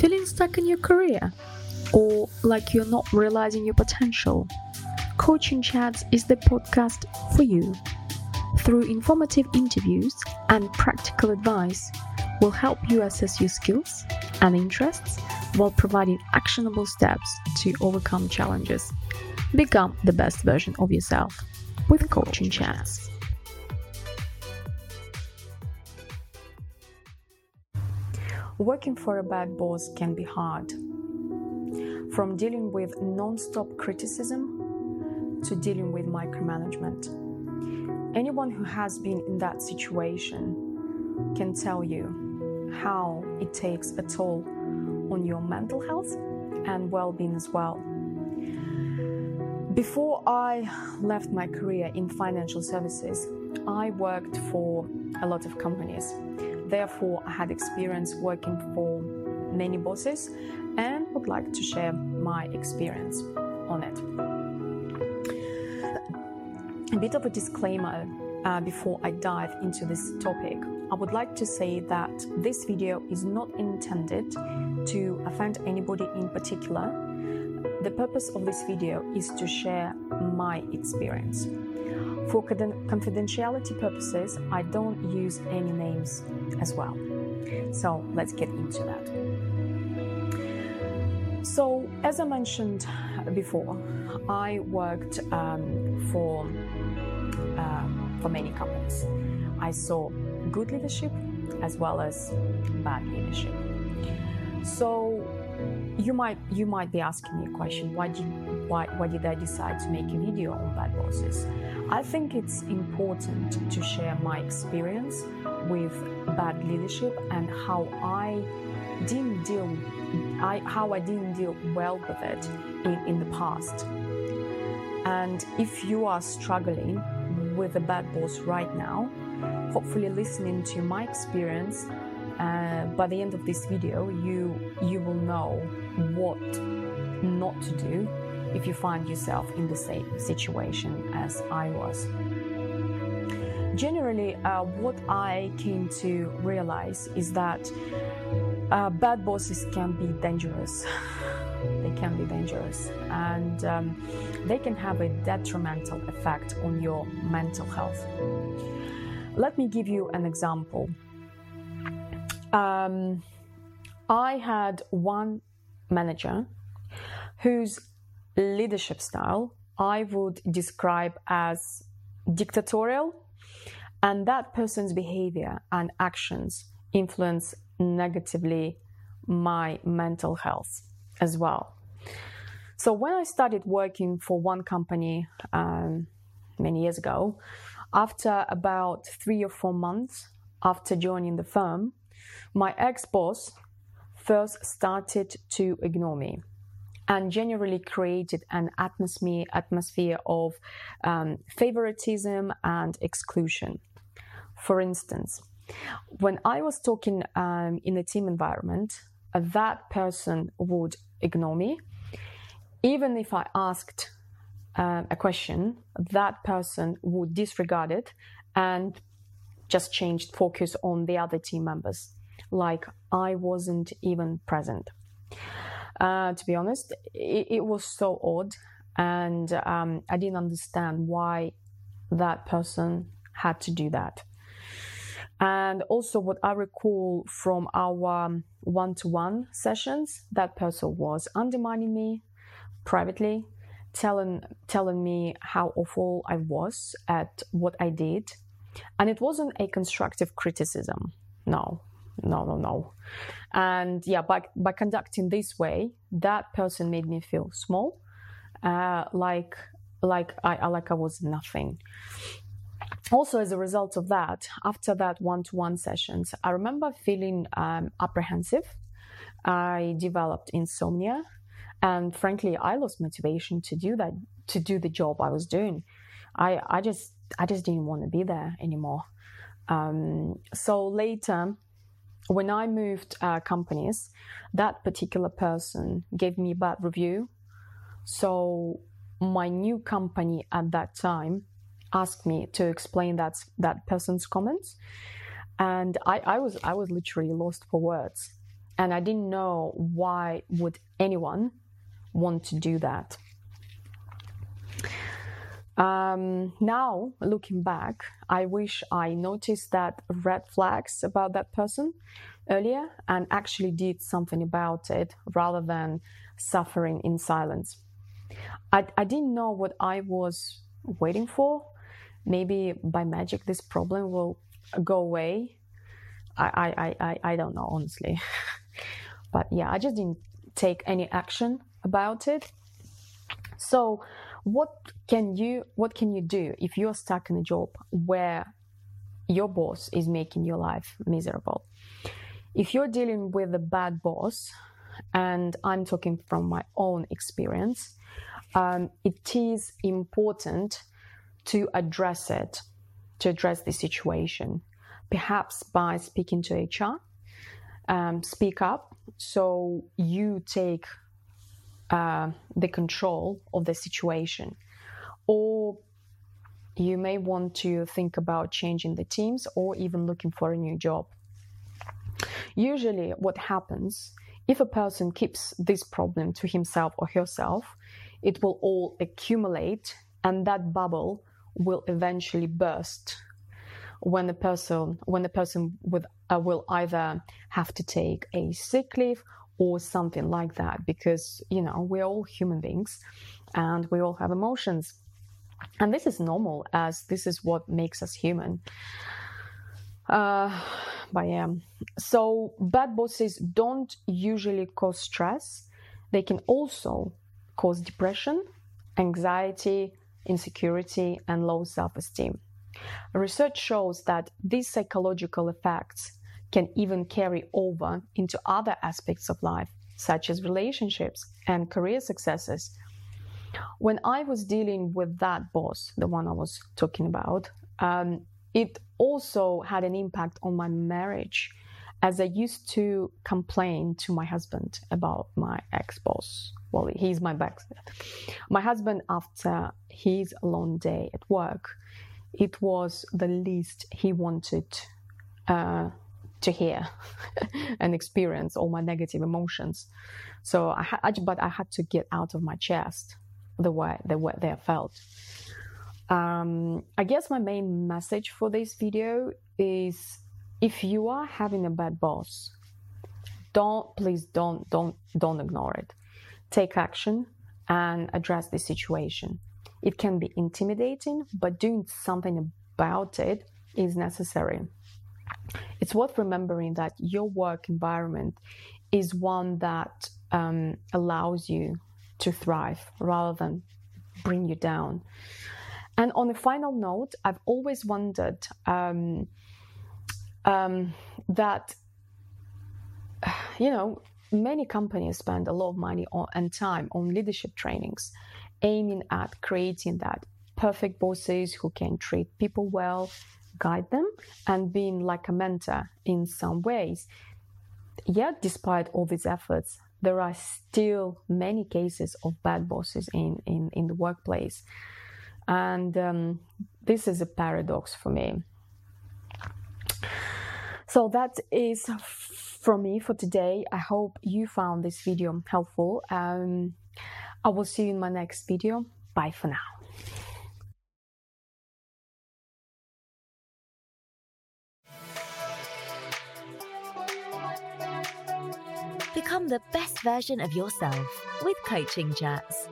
Feeling stuck in your career? Or like you're not realizing your potential? Coaching Chats is the podcast for you. Through informative interviews and practical advice, we'll help you assess your skills and interests while providing actionable steps to overcome challenges. Become the best version of yourself with Coaching Chats. Working for a bad boss can be hard. From dealing with non stop criticism to dealing with micromanagement. Anyone who has been in that situation can tell you how it takes a toll on your mental health and well being as well. Before I left my career in financial services, I worked for a lot of companies. Therefore, I had experience working for many bosses and would like to share my experience on it. A bit of a disclaimer uh, before I dive into this topic. I would like to say that this video is not intended to offend anybody in particular. The purpose of this video is to share my experience. For confidentiality purposes, I don't use any names as well. So let's get into that. So, as I mentioned before, I worked um, for uh, for many companies. I saw good leadership as well as bad leadership. So, you might you might be asking me a question: Why did why why did I decide to make a video on bad bosses? I think it's important to share my experience with bad leadership and how I didn't deal I, how I didn't deal well with it in, in the past. And if you are struggling with a bad boss right now, hopefully listening to my experience uh, by the end of this video, you you will know what not to do if you find yourself in the same situation as I was. Generally, uh, what I came to realize is that uh, bad bosses can be dangerous. they can be dangerous and um, they can have a detrimental effect on your mental health. Let me give you an example. Um, I had one manager whose leadership style I would describe as dictatorial, and that person's behavior and actions influence negatively my mental health as well. So, when I started working for one company um, many years ago, after about three or four months after joining the firm, my ex boss first started to ignore me and generally created an atmosphere, atmosphere of um, favoritism and exclusion. For instance, when I was talking um, in a team environment, uh, that person would ignore me. Even if I asked uh, a question, that person would disregard it and just changed focus on the other team members like I wasn't even present. Uh, to be honest, it, it, was so odd, and um, I didn't understand why that person had to do that. And also, what I recall from our one to one sessions, that person was undermining me privately, telling, telling me how awful I was at what I did. And it wasn't a constructive criticism. No, no, no, no. And yeah, by, by conducting this way, that person made me feel small, uh, like like I like I was nothing. Also, as a result of that, after that one-to-one sessions, I remember feeling um, apprehensive. I developed insomnia, and frankly, I lost motivation to do that, to do the job I was doing. I I just I just didn't want to be there anymore. Um, so later, when I moved uh, companies, that particular person gave me a bad review. So my new company at that time asked me to explain that that person's comments, and I, I was I was literally lost for words. and I didn't know why would anyone want to do that. Um, now, looking back, I wish I noticed that red flags about that person earlier and actually did something about it rather than suffering in silence. I, I didn't know what I was waiting for. Maybe by magic, this problem will go away. I, I, I, I don't know, honestly. but yeah, I just didn't take any action about it. So, what can you what can you do if you're stuck in a job where your boss is making your life miserable? If you're dealing with a bad boss, and I'm talking from my own experience, um, it is important to address it, to address the situation, perhaps by speaking to HR. Um, speak up so you take uh, the control of the situation. Or you may want to think about changing the teams or even looking for a new job. Usually, what happens if a person keeps this problem to himself or herself, it will all accumulate and that bubble will eventually burst when the person when the person with uh, will either have to take a sick leave or something like that because you know we're all human beings and we all have emotions. And this is normal as this is what makes us human. Uh, but yeah. So bad bosses don't usually cause stress. They can also cause depression anxiety insecurity and low self-esteem. Research shows that these psychological effects can even carry over into other aspects of life, such as relationships and career successes. When I was dealing with that boss, the one I was talking about, um, it also had an impact on my marriage as I used to complain to my husband about my ex boss. Well, he's my ex. My husband, after his long day at work, it was the least he wanted uh, to hear and experience all my negative emotions. So I, I, but I had to get out of my chest the way the way they felt. Um, I guess my main message for this video is if you are having a bad boss, don't please don't don't don't ignore it. Take action and address the situation. It can be intimidating, but doing something about it is necessary. It's worth remembering that your work environment is one that um, allows you to thrive rather than bring you down. And on a final note, I've always wondered um, um, that, you know, many companies spend a lot of money on, and time on leadership trainings, aiming at creating that perfect bosses who can treat people well, guide them and being like a mentor in some ways. Yet, despite all these efforts, there are still many cases of bad bosses in, in, in the workplace. And um, this is a paradox for me. So, that is from me for today. I hope you found this video helpful. Um, I will see you in my next video. Bye for now. Become the best version of yourself with Coaching Chats.